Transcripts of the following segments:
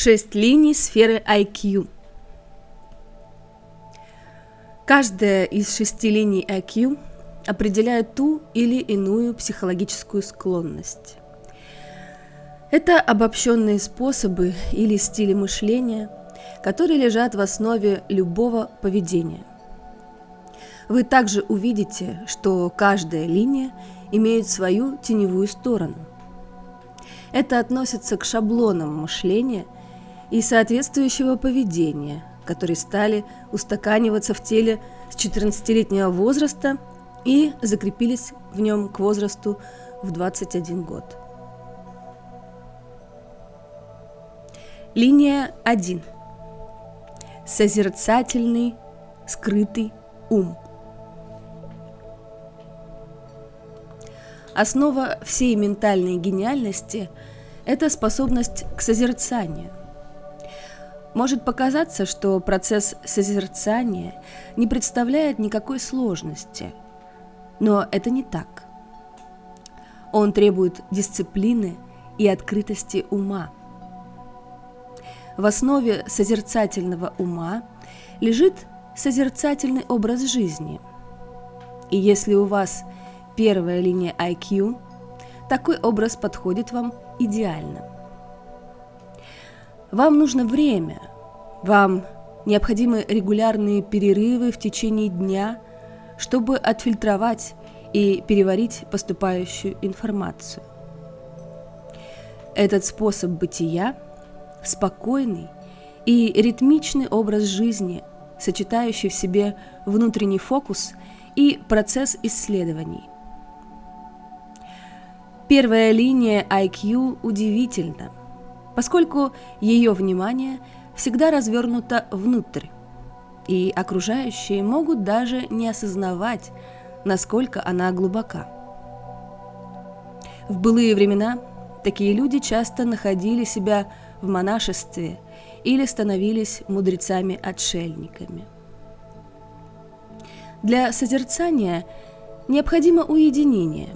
Шесть линий сферы IQ. Каждая из шести линий IQ определяет ту или иную психологическую склонность. Это обобщенные способы или стили мышления, которые лежат в основе любого поведения. Вы также увидите, что каждая линия имеет свою теневую сторону. Это относится к шаблонам мышления – и соответствующего поведения, которые стали устаканиваться в теле с 14-летнего возраста и закрепились в нем к возрасту в 21 год. Линия 1. Созерцательный, скрытый ум. Основа всей ментальной гениальности – это способность к созерцанию. Может показаться, что процесс созерцания не представляет никакой сложности, но это не так. Он требует дисциплины и открытости ума. В основе созерцательного ума лежит созерцательный образ жизни. И если у вас первая линия IQ, такой образ подходит вам идеально – вам нужно время, вам необходимы регулярные перерывы в течение дня, чтобы отфильтровать и переварить поступающую информацию. Этот способ бытия – спокойный и ритмичный образ жизни, сочетающий в себе внутренний фокус и процесс исследований. Первая линия IQ удивительна – поскольку ее внимание всегда развернуто внутрь, и окружающие могут даже не осознавать, насколько она глубока. В былые времена такие люди часто находили себя в монашестве или становились мудрецами-отшельниками. Для созерцания необходимо уединение.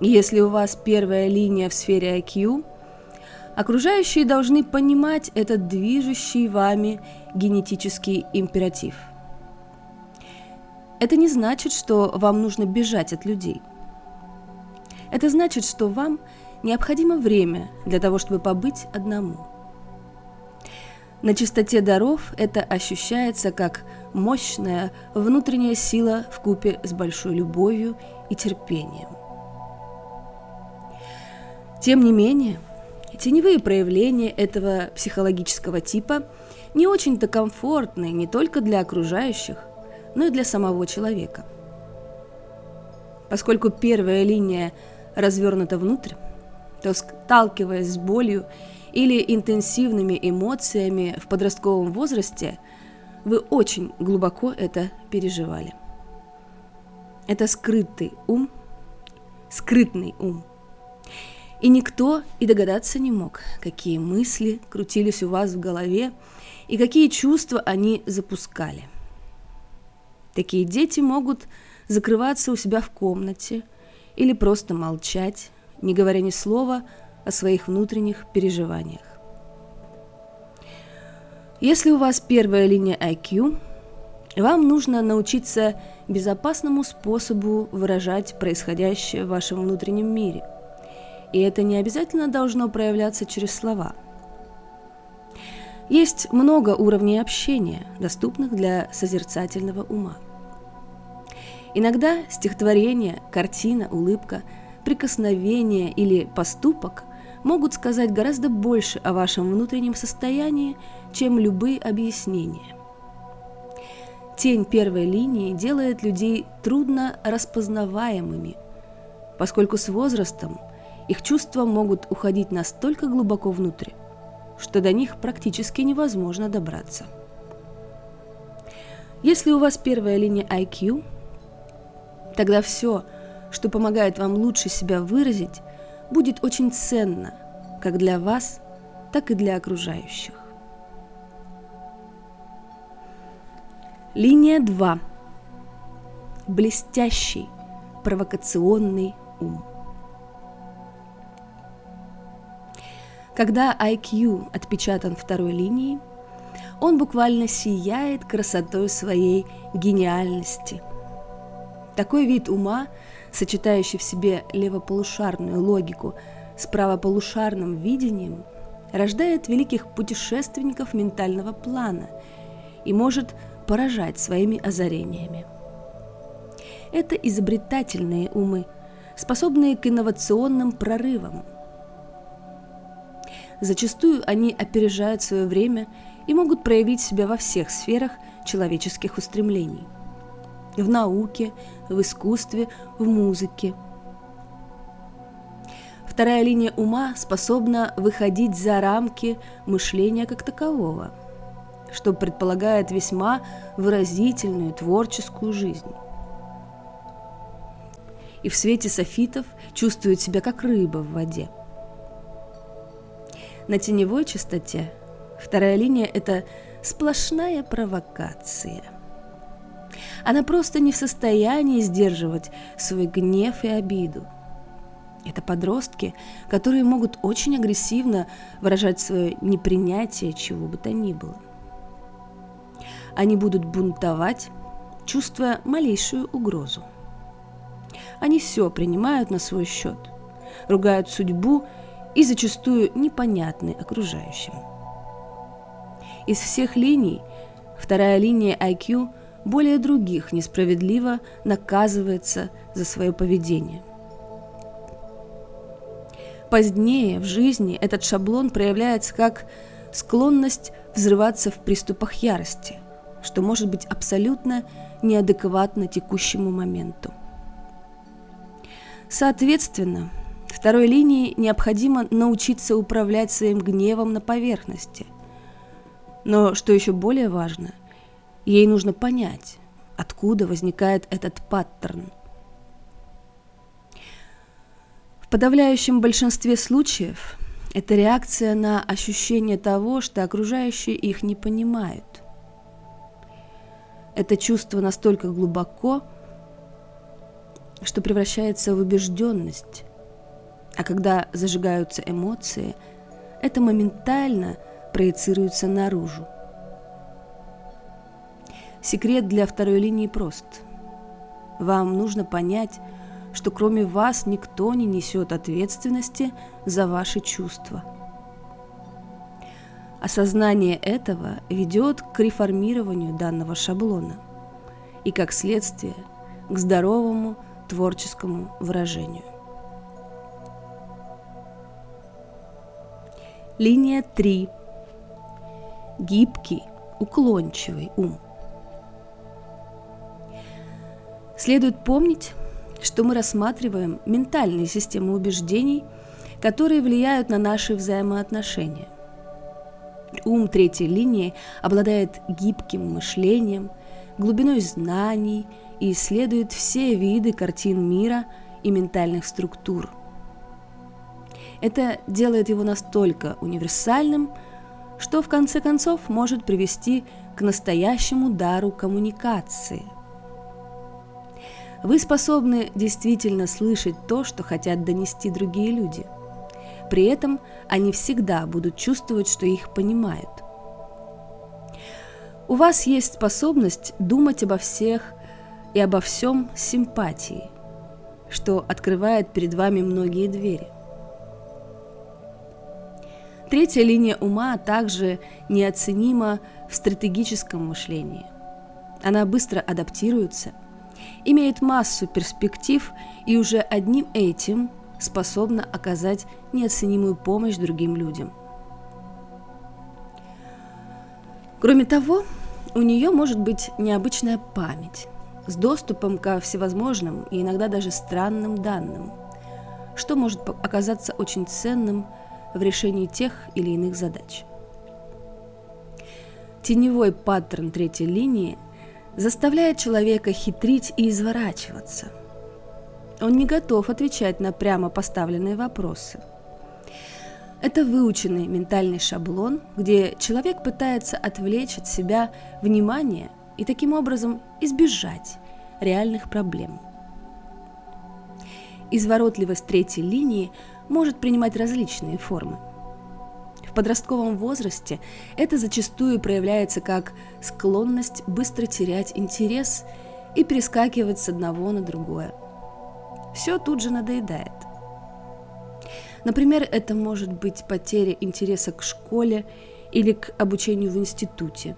Если у вас первая линия в сфере IQ – Окружающие должны понимать этот движущий вами генетический императив. Это не значит, что вам нужно бежать от людей. Это значит, что вам необходимо время для того, чтобы побыть одному. На чистоте даров это ощущается как мощная внутренняя сила в купе с большой любовью и терпением. Тем не менее, Теневые проявления этого психологического типа не очень-то комфортны не только для окружающих, но и для самого человека. Поскольку первая линия развернута внутрь, то сталкиваясь с болью или интенсивными эмоциями в подростковом возрасте, вы очень глубоко это переживали. Это скрытый ум, скрытный ум – и никто и догадаться не мог, какие мысли крутились у вас в голове и какие чувства они запускали. Такие дети могут закрываться у себя в комнате или просто молчать, не говоря ни слова о своих внутренних переживаниях. Если у вас первая линия IQ, вам нужно научиться безопасному способу выражать происходящее в вашем внутреннем мире – и это не обязательно должно проявляться через слова. Есть много уровней общения, доступных для созерцательного ума. Иногда стихотворение, картина, улыбка, прикосновение или поступок могут сказать гораздо больше о вашем внутреннем состоянии, чем любые объяснения. Тень первой линии делает людей трудно распознаваемыми, поскольку с возрастом их чувства могут уходить настолько глубоко внутрь, что до них практически невозможно добраться. Если у вас первая линия IQ, тогда все, что помогает вам лучше себя выразить, будет очень ценно как для вас, так и для окружающих. Линия 2. Блестящий, провокационный ум. Когда IQ отпечатан второй линией, он буквально сияет красотой своей гениальности. Такой вид ума, сочетающий в себе левополушарную логику с правополушарным видением, рождает великих путешественников ментального плана и может поражать своими озарениями. Это изобретательные умы, способные к инновационным прорывам. Зачастую они опережают свое время и могут проявить себя во всех сферах человеческих устремлений. В науке, в искусстве, в музыке. Вторая линия ума способна выходить за рамки мышления как такового, что предполагает весьма выразительную творческую жизнь. И в свете софитов чувствует себя как рыба в воде. На теневой частоте Вторая линия – это сплошная провокация. Она просто не в состоянии сдерживать свой гнев и обиду. Это подростки, которые могут очень агрессивно выражать свое непринятие чего бы то ни было. Они будут бунтовать, чувствуя малейшую угрозу. Они все принимают на свой счет, ругают судьбу и зачастую непонятны окружающим. Из всех линий вторая линия IQ более других несправедливо наказывается за свое поведение. Позднее в жизни этот шаблон проявляется как склонность взрываться в приступах ярости, что может быть абсолютно неадекватно текущему моменту. Соответственно, второй линии необходимо научиться управлять своим гневом на поверхности – но что еще более важно, ей нужно понять, откуда возникает этот паттерн. В подавляющем большинстве случаев это реакция на ощущение того, что окружающие их не понимают. Это чувство настолько глубоко, что превращается в убежденность. А когда зажигаются эмоции, это моментально – проецируются наружу. Секрет для второй линии прост. Вам нужно понять, что кроме вас никто не несет ответственности за ваши чувства. Осознание этого ведет к реформированию данного шаблона и, как следствие, к здоровому творческому выражению. Линия 3 гибкий, уклончивый ум. Следует помнить, что мы рассматриваем ментальные системы убеждений, которые влияют на наши взаимоотношения. Ум третьей линии обладает гибким мышлением, глубиной знаний и исследует все виды картин мира и ментальных структур. Это делает его настолько универсальным – что в конце концов может привести к настоящему дару коммуникации. Вы способны действительно слышать то, что хотят донести другие люди. При этом они всегда будут чувствовать, что их понимают. У вас есть способность думать обо всех и обо всем с симпатией, что открывает перед вами многие двери – Третья линия ума также неоценима в стратегическом мышлении. Она быстро адаптируется, имеет массу перспектив и уже одним этим способна оказать неоценимую помощь другим людям. Кроме того, у нее может быть необычная память с доступом ко всевозможным и иногда даже странным данным, что может оказаться очень ценным – в решении тех или иных задач. Теневой паттерн третьей линии заставляет человека хитрить и изворачиваться. Он не готов отвечать на прямо поставленные вопросы. Это выученный ментальный шаблон, где человек пытается отвлечь от себя внимание и таким образом избежать реальных проблем. Изворотливость третьей линии может принимать различные формы. В подростковом возрасте это зачастую проявляется как склонность быстро терять интерес и перескакивать с одного на другое. Все тут же надоедает. Например, это может быть потеря интереса к школе или к обучению в институте.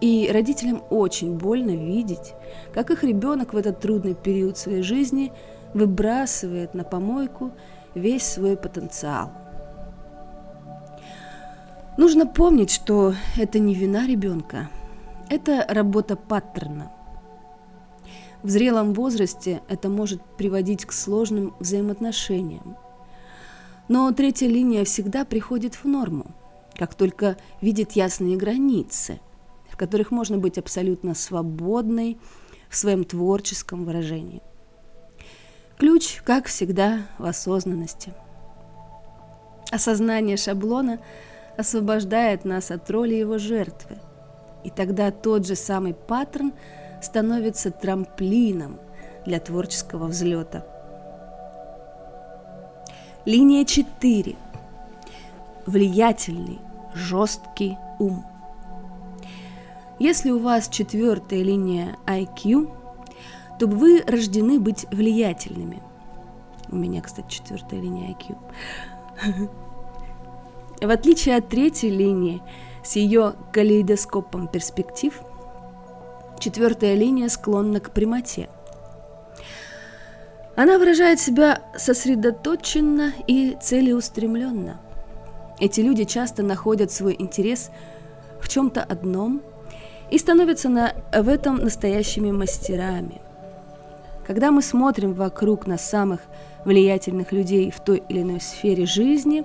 И родителям очень больно видеть, как их ребенок в этот трудный период своей жизни выбрасывает на помойку весь свой потенциал. Нужно помнить, что это не вина ребенка, это работа паттерна. В зрелом возрасте это может приводить к сложным взаимоотношениям. Но третья линия всегда приходит в норму, как только видит ясные границы, в которых можно быть абсолютно свободной в своем творческом выражении. Ключ, как всегда, в осознанности. Осознание шаблона освобождает нас от роли его жертвы. И тогда тот же самый паттерн становится трамплином для творческого взлета – Линия 4. Влиятельный, жесткий ум. Если у вас четвертая линия IQ, то вы рождены быть влиятельными. У меня, кстати, четвертая линия IQ. В отличие от третьей линии с ее калейдоскопом перспектив, четвертая линия склонна к прямоте – она выражает себя сосредоточенно и целеустремленно. Эти люди часто находят свой интерес в чем-то одном и становятся на, в этом настоящими мастерами. Когда мы смотрим вокруг на самых влиятельных людей в той или иной сфере жизни,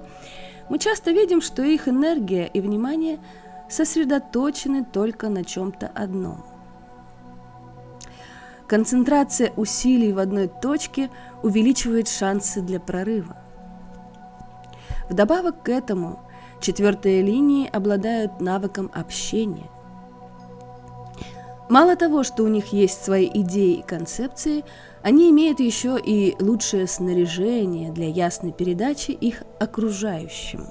мы часто видим, что их энергия и внимание сосредоточены только на чем-то одном. Концентрация усилий в одной точке увеличивает шансы для прорыва. Вдобавок к этому, четвертые линии обладают навыком общения. Мало того, что у них есть свои идеи и концепции, они имеют еще и лучшее снаряжение для ясной передачи их окружающим.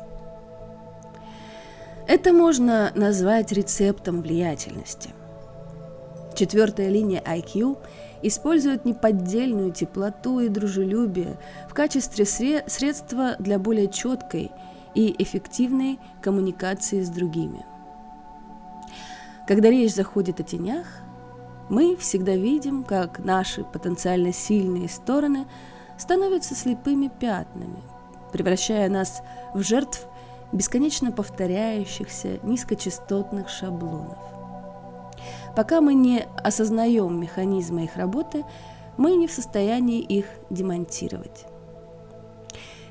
Это можно назвать рецептом влиятельности. Четвертая линия IQ использует неподдельную теплоту и дружелюбие в качестве средства для более четкой и эффективной коммуникации с другими. Когда речь заходит о тенях, мы всегда видим, как наши потенциально сильные стороны становятся слепыми пятнами, превращая нас в жертв бесконечно повторяющихся низкочастотных шаблонов – Пока мы не осознаем механизмы их работы, мы не в состоянии их демонтировать.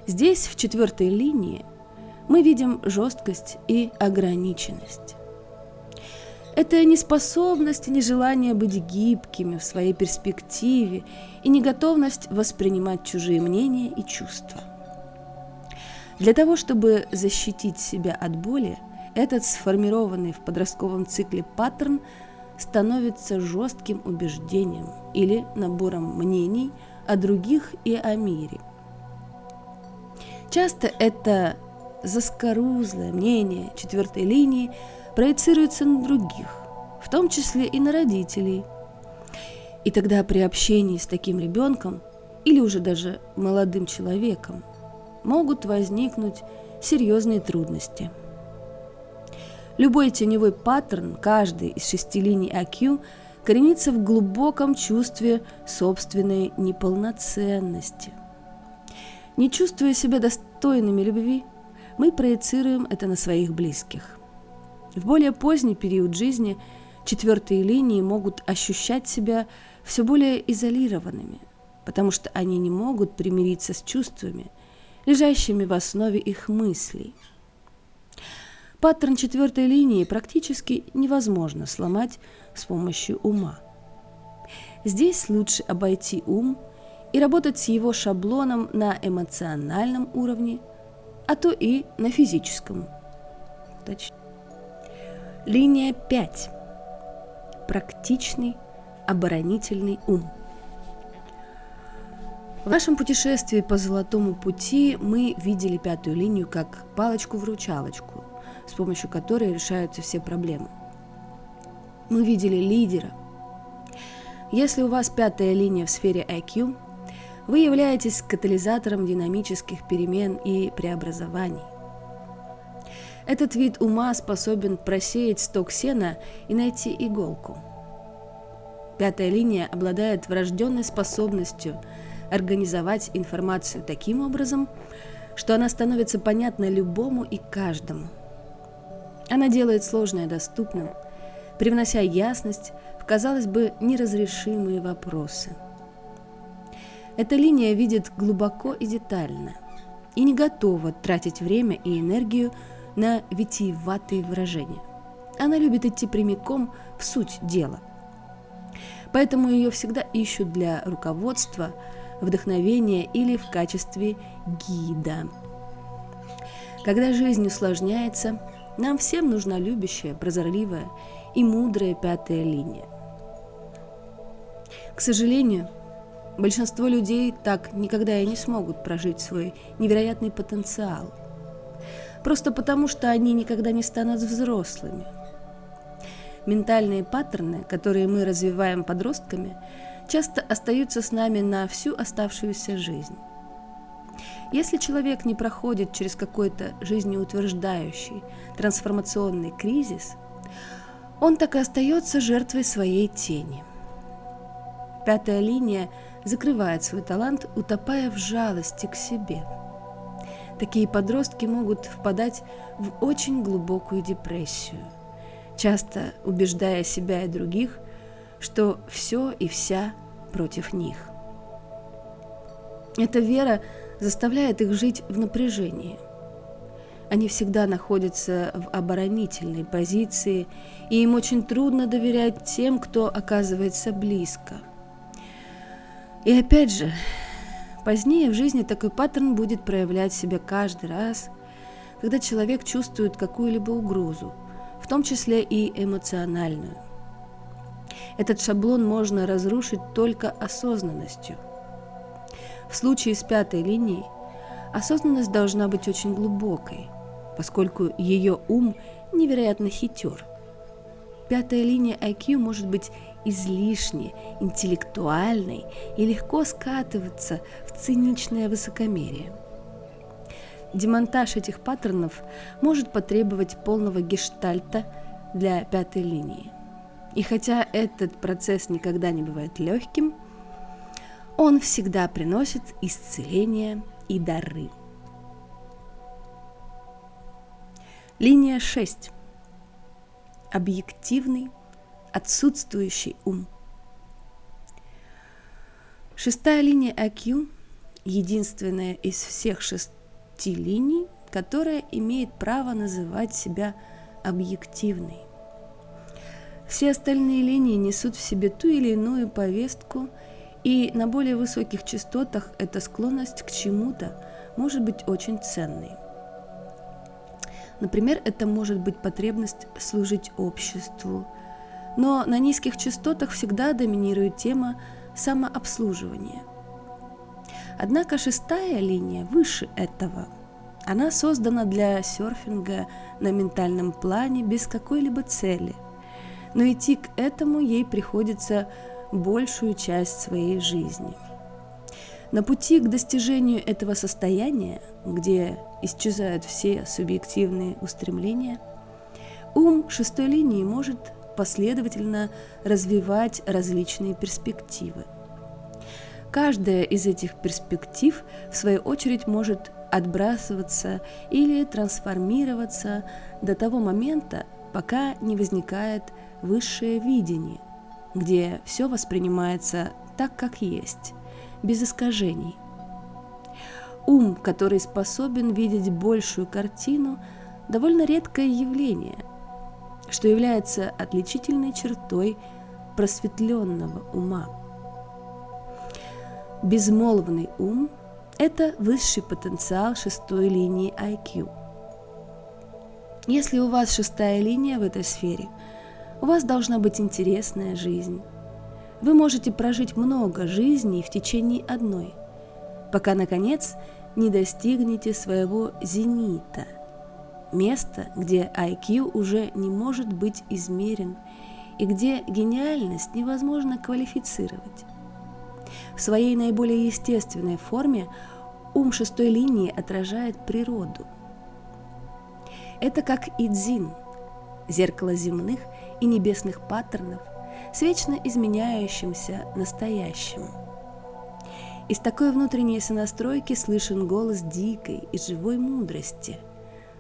Здесь, в четвертой линии, мы видим жесткость и ограниченность. Это неспособность и нежелание быть гибкими в своей перспективе и неготовность воспринимать чужие мнения и чувства. Для того, чтобы защитить себя от боли, этот сформированный в подростковом цикле паттерн становится жестким убеждением или набором мнений о других и о мире. Часто это заскорузлое мнение четвертой линии проецируется на других, в том числе и на родителей. И тогда при общении с таким ребенком или уже даже молодым человеком могут возникнуть серьезные трудности – Любой теневой паттерн, каждый из шести линий IQ, коренится в глубоком чувстве собственной неполноценности. Не чувствуя себя достойными любви, мы проецируем это на своих близких. В более поздний период жизни четвертые линии могут ощущать себя все более изолированными, потому что они не могут примириться с чувствами, лежащими в основе их мыслей – Паттерн четвертой линии практически невозможно сломать с помощью ума. Здесь лучше обойти ум и работать с его шаблоном на эмоциональном уровне, а то и на физическом. Точно. Линия 5. Практичный оборонительный ум. В нашем путешествии по Золотому пути мы видели пятую линию как палочку-вручалочку, с помощью которой решаются все проблемы. Мы видели лидера. Если у вас пятая линия в сфере IQ, вы являетесь катализатором динамических перемен и преобразований. Этот вид ума способен просеять сток сена и найти иголку. Пятая линия обладает врожденной способностью организовать информацию таким образом, что она становится понятна любому и каждому. Она делает сложное доступным, привнося ясность в, казалось бы, неразрешимые вопросы. Эта линия видит глубоко и детально и не готова тратить время и энергию на витиеватые выражения. Она любит идти прямиком в суть дела. Поэтому ее всегда ищут для руководства, вдохновения или в качестве гида. Когда жизнь усложняется, нам всем нужна любящая, прозорливая и мудрая пятая линия. К сожалению, большинство людей так никогда и не смогут прожить свой невероятный потенциал – просто потому, что они никогда не станут взрослыми. Ментальные паттерны, которые мы развиваем подростками, часто остаются с нами на всю оставшуюся жизнь. Если человек не проходит через какой-то жизнеутверждающий трансформационный кризис, он так и остается жертвой своей тени. Пятая линия закрывает свой талант, утопая в жалости к себе – Такие подростки могут впадать в очень глубокую депрессию, часто убеждая себя и других, что все и вся против них. Эта вера заставляет их жить в напряжении. Они всегда находятся в оборонительной позиции, и им очень трудно доверять тем, кто оказывается близко. И опять же, Позднее в жизни такой паттерн будет проявлять себя каждый раз, когда человек чувствует какую-либо угрозу, в том числе и эмоциональную. Этот шаблон можно разрушить только осознанностью. В случае с пятой линией осознанность должна быть очень глубокой, поскольку ее ум невероятно хитер. Пятая линия IQ может быть излишне интеллектуальной и легко скатываться в циничное высокомерие. Демонтаж этих паттернов может потребовать полного гештальта для пятой линии. И хотя этот процесс никогда не бывает легким, он всегда приносит исцеление и дары. Линия 6. Объективный отсутствующий ум. Шестая линия IQ – единственная из всех шести линий, которая имеет право называть себя объективной. Все остальные линии несут в себе ту или иную повестку, и на более высоких частотах эта склонность к чему-то может быть очень ценной. Например, это может быть потребность служить обществу – но на низких частотах всегда доминирует тема самообслуживания. Однако шестая линия выше этого. Она создана для серфинга на ментальном плане без какой-либо цели. Но идти к этому ей приходится большую часть своей жизни. На пути к достижению этого состояния, где исчезают все субъективные устремления, ум шестой линии может последовательно развивать различные перспективы. Каждая из этих перспектив, в свою очередь, может отбрасываться или трансформироваться до того момента, пока не возникает высшее видение, где все воспринимается так, как есть, без искажений. Ум, который способен видеть большую картину, довольно редкое явление – что является отличительной чертой просветленного ума. Безмолвный ум – это высший потенциал шестой линии IQ. Если у вас шестая линия в этой сфере, у вас должна быть интересная жизнь. Вы можете прожить много жизней в течение одной, пока, наконец, не достигнете своего зенита, места, где IQ уже не может быть измерен и где гениальность невозможно квалифицировать. В своей наиболее естественной форме ум шестой линии отражает природу. Это как идзин, зеркало земных и небесных паттернов с вечно изменяющимся настоящим. Из такой внутренней сонастройки слышен голос дикой и живой мудрости,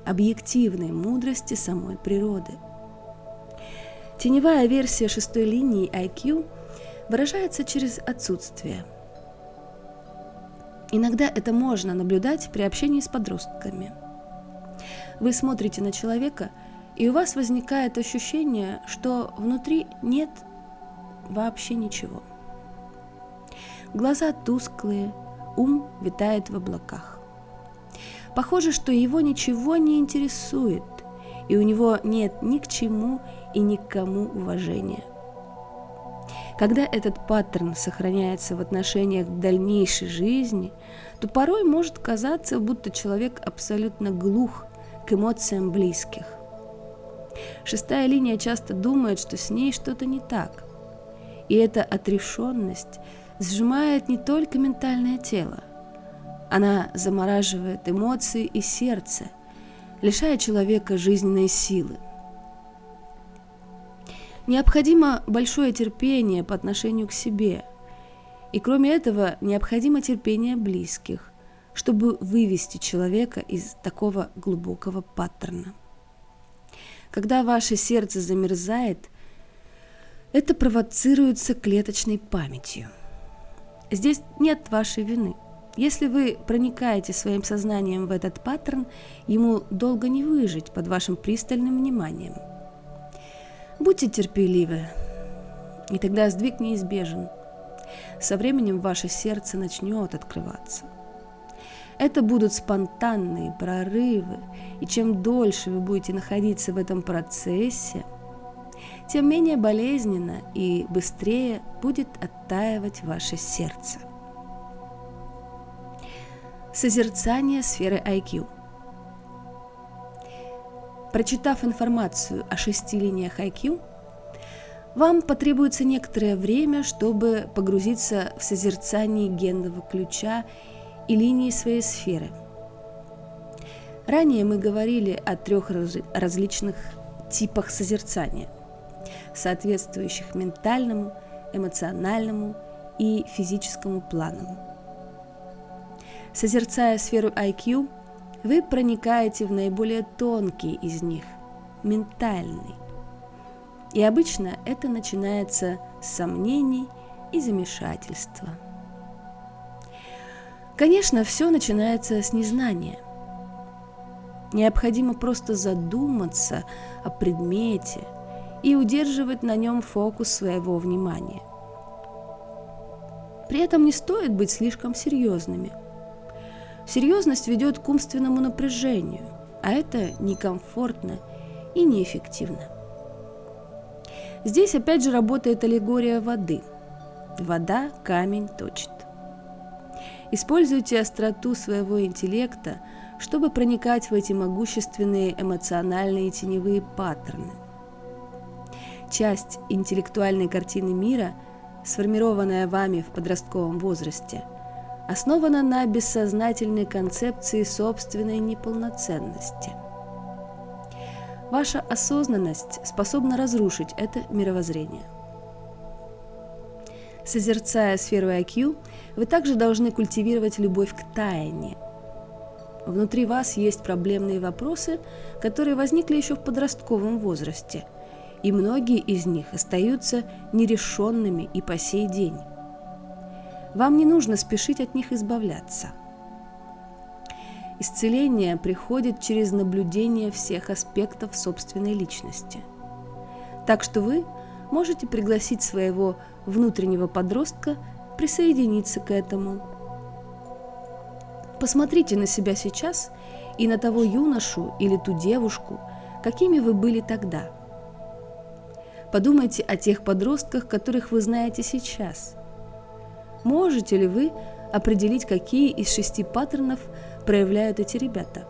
объективной мудрости самой природы. Теневая версия шестой линии IQ выражается через отсутствие. Иногда это можно наблюдать при общении с подростками. Вы смотрите на человека, и у вас возникает ощущение, что внутри нет вообще ничего. Глаза тусклые, ум витает в облаках. Похоже, что его ничего не интересует, и у него нет ни к чему и ни к кому уважения. Когда этот паттерн сохраняется в отношениях к дальнейшей жизни, то порой может казаться, будто человек абсолютно глух к эмоциям близких. Шестая линия часто думает, что с ней что-то не так. И эта отрешенность сжимает не только ментальное тело. Она замораживает эмоции и сердце, лишая человека жизненной силы. Необходимо большое терпение по отношению к себе. И кроме этого, необходимо терпение близких, чтобы вывести человека из такого глубокого паттерна. Когда ваше сердце замерзает, это провоцируется клеточной памятью – Здесь нет вашей вины. Если вы проникаете своим сознанием в этот паттерн, ему долго не выжить под вашим пристальным вниманием. Будьте терпеливы, и тогда сдвиг неизбежен. Со временем ваше сердце начнет открываться. Это будут спонтанные прорывы, и чем дольше вы будете находиться в этом процессе – тем менее болезненно и быстрее будет оттаивать ваше сердце. Созерцание сферы IQ. Прочитав информацию о шести линиях IQ, вам потребуется некоторое время, чтобы погрузиться в созерцание генного ключа и линии своей сферы. Ранее мы говорили о трех различных типах созерцания – соответствующих ментальному, эмоциональному и физическому планам. Созерцая сферу IQ, вы проникаете в наиболее тонкий из них – ментальный. И обычно это начинается с сомнений и замешательства. Конечно, все начинается с незнания. Необходимо просто задуматься о предмете – и удерживать на нем фокус своего внимания. При этом не стоит быть слишком серьезными. Серьезность ведет к умственному напряжению, а это некомфортно и неэффективно. Здесь опять же работает аллегория воды. Вода камень точит. Используйте остроту своего интеллекта, чтобы проникать в эти могущественные эмоциональные теневые паттерны – часть интеллектуальной картины мира, сформированная вами в подростковом возрасте, основана на бессознательной концепции собственной неполноценности. Ваша осознанность способна разрушить это мировоззрение. Созерцая сферу IQ, вы также должны культивировать любовь к тайне. Внутри вас есть проблемные вопросы, которые возникли еще в подростковом возрасте – и многие из них остаются нерешенными и по сей день. Вам не нужно спешить от них избавляться. Исцеление приходит через наблюдение всех аспектов собственной личности. Так что вы можете пригласить своего внутреннего подростка присоединиться к этому. Посмотрите на себя сейчас и на того юношу или ту девушку, какими вы были тогда – Подумайте о тех подростках, которых вы знаете сейчас. Можете ли вы определить, какие из шести паттернов проявляют эти ребята.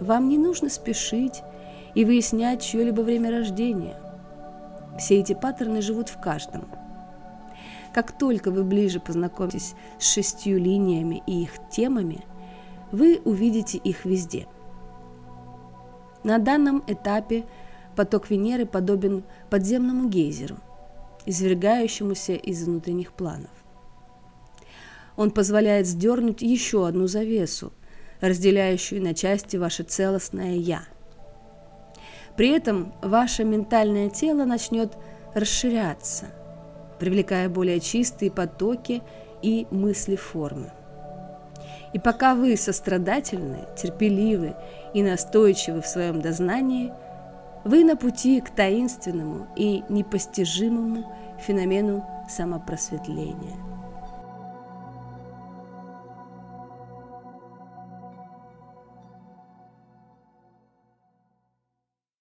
Вам не нужно спешить и выяснять чье-либо время рождения. Все эти паттерны живут в каждом. Как только вы ближе познакомитесь с шестью линиями и их темами, вы увидите их везде. На данном этапе поток Венеры подобен подземному гейзеру, извергающемуся из внутренних планов. Он позволяет сдернуть еще одну завесу, разделяющую на части ваше целостное «я», при этом ваше ментальное тело начнет расширяться, привлекая более чистые потоки и мысли формы. И пока вы сострадательны, терпеливы и настойчивы в своем дознании, вы на пути к таинственному и непостижимому феномену самопросветления –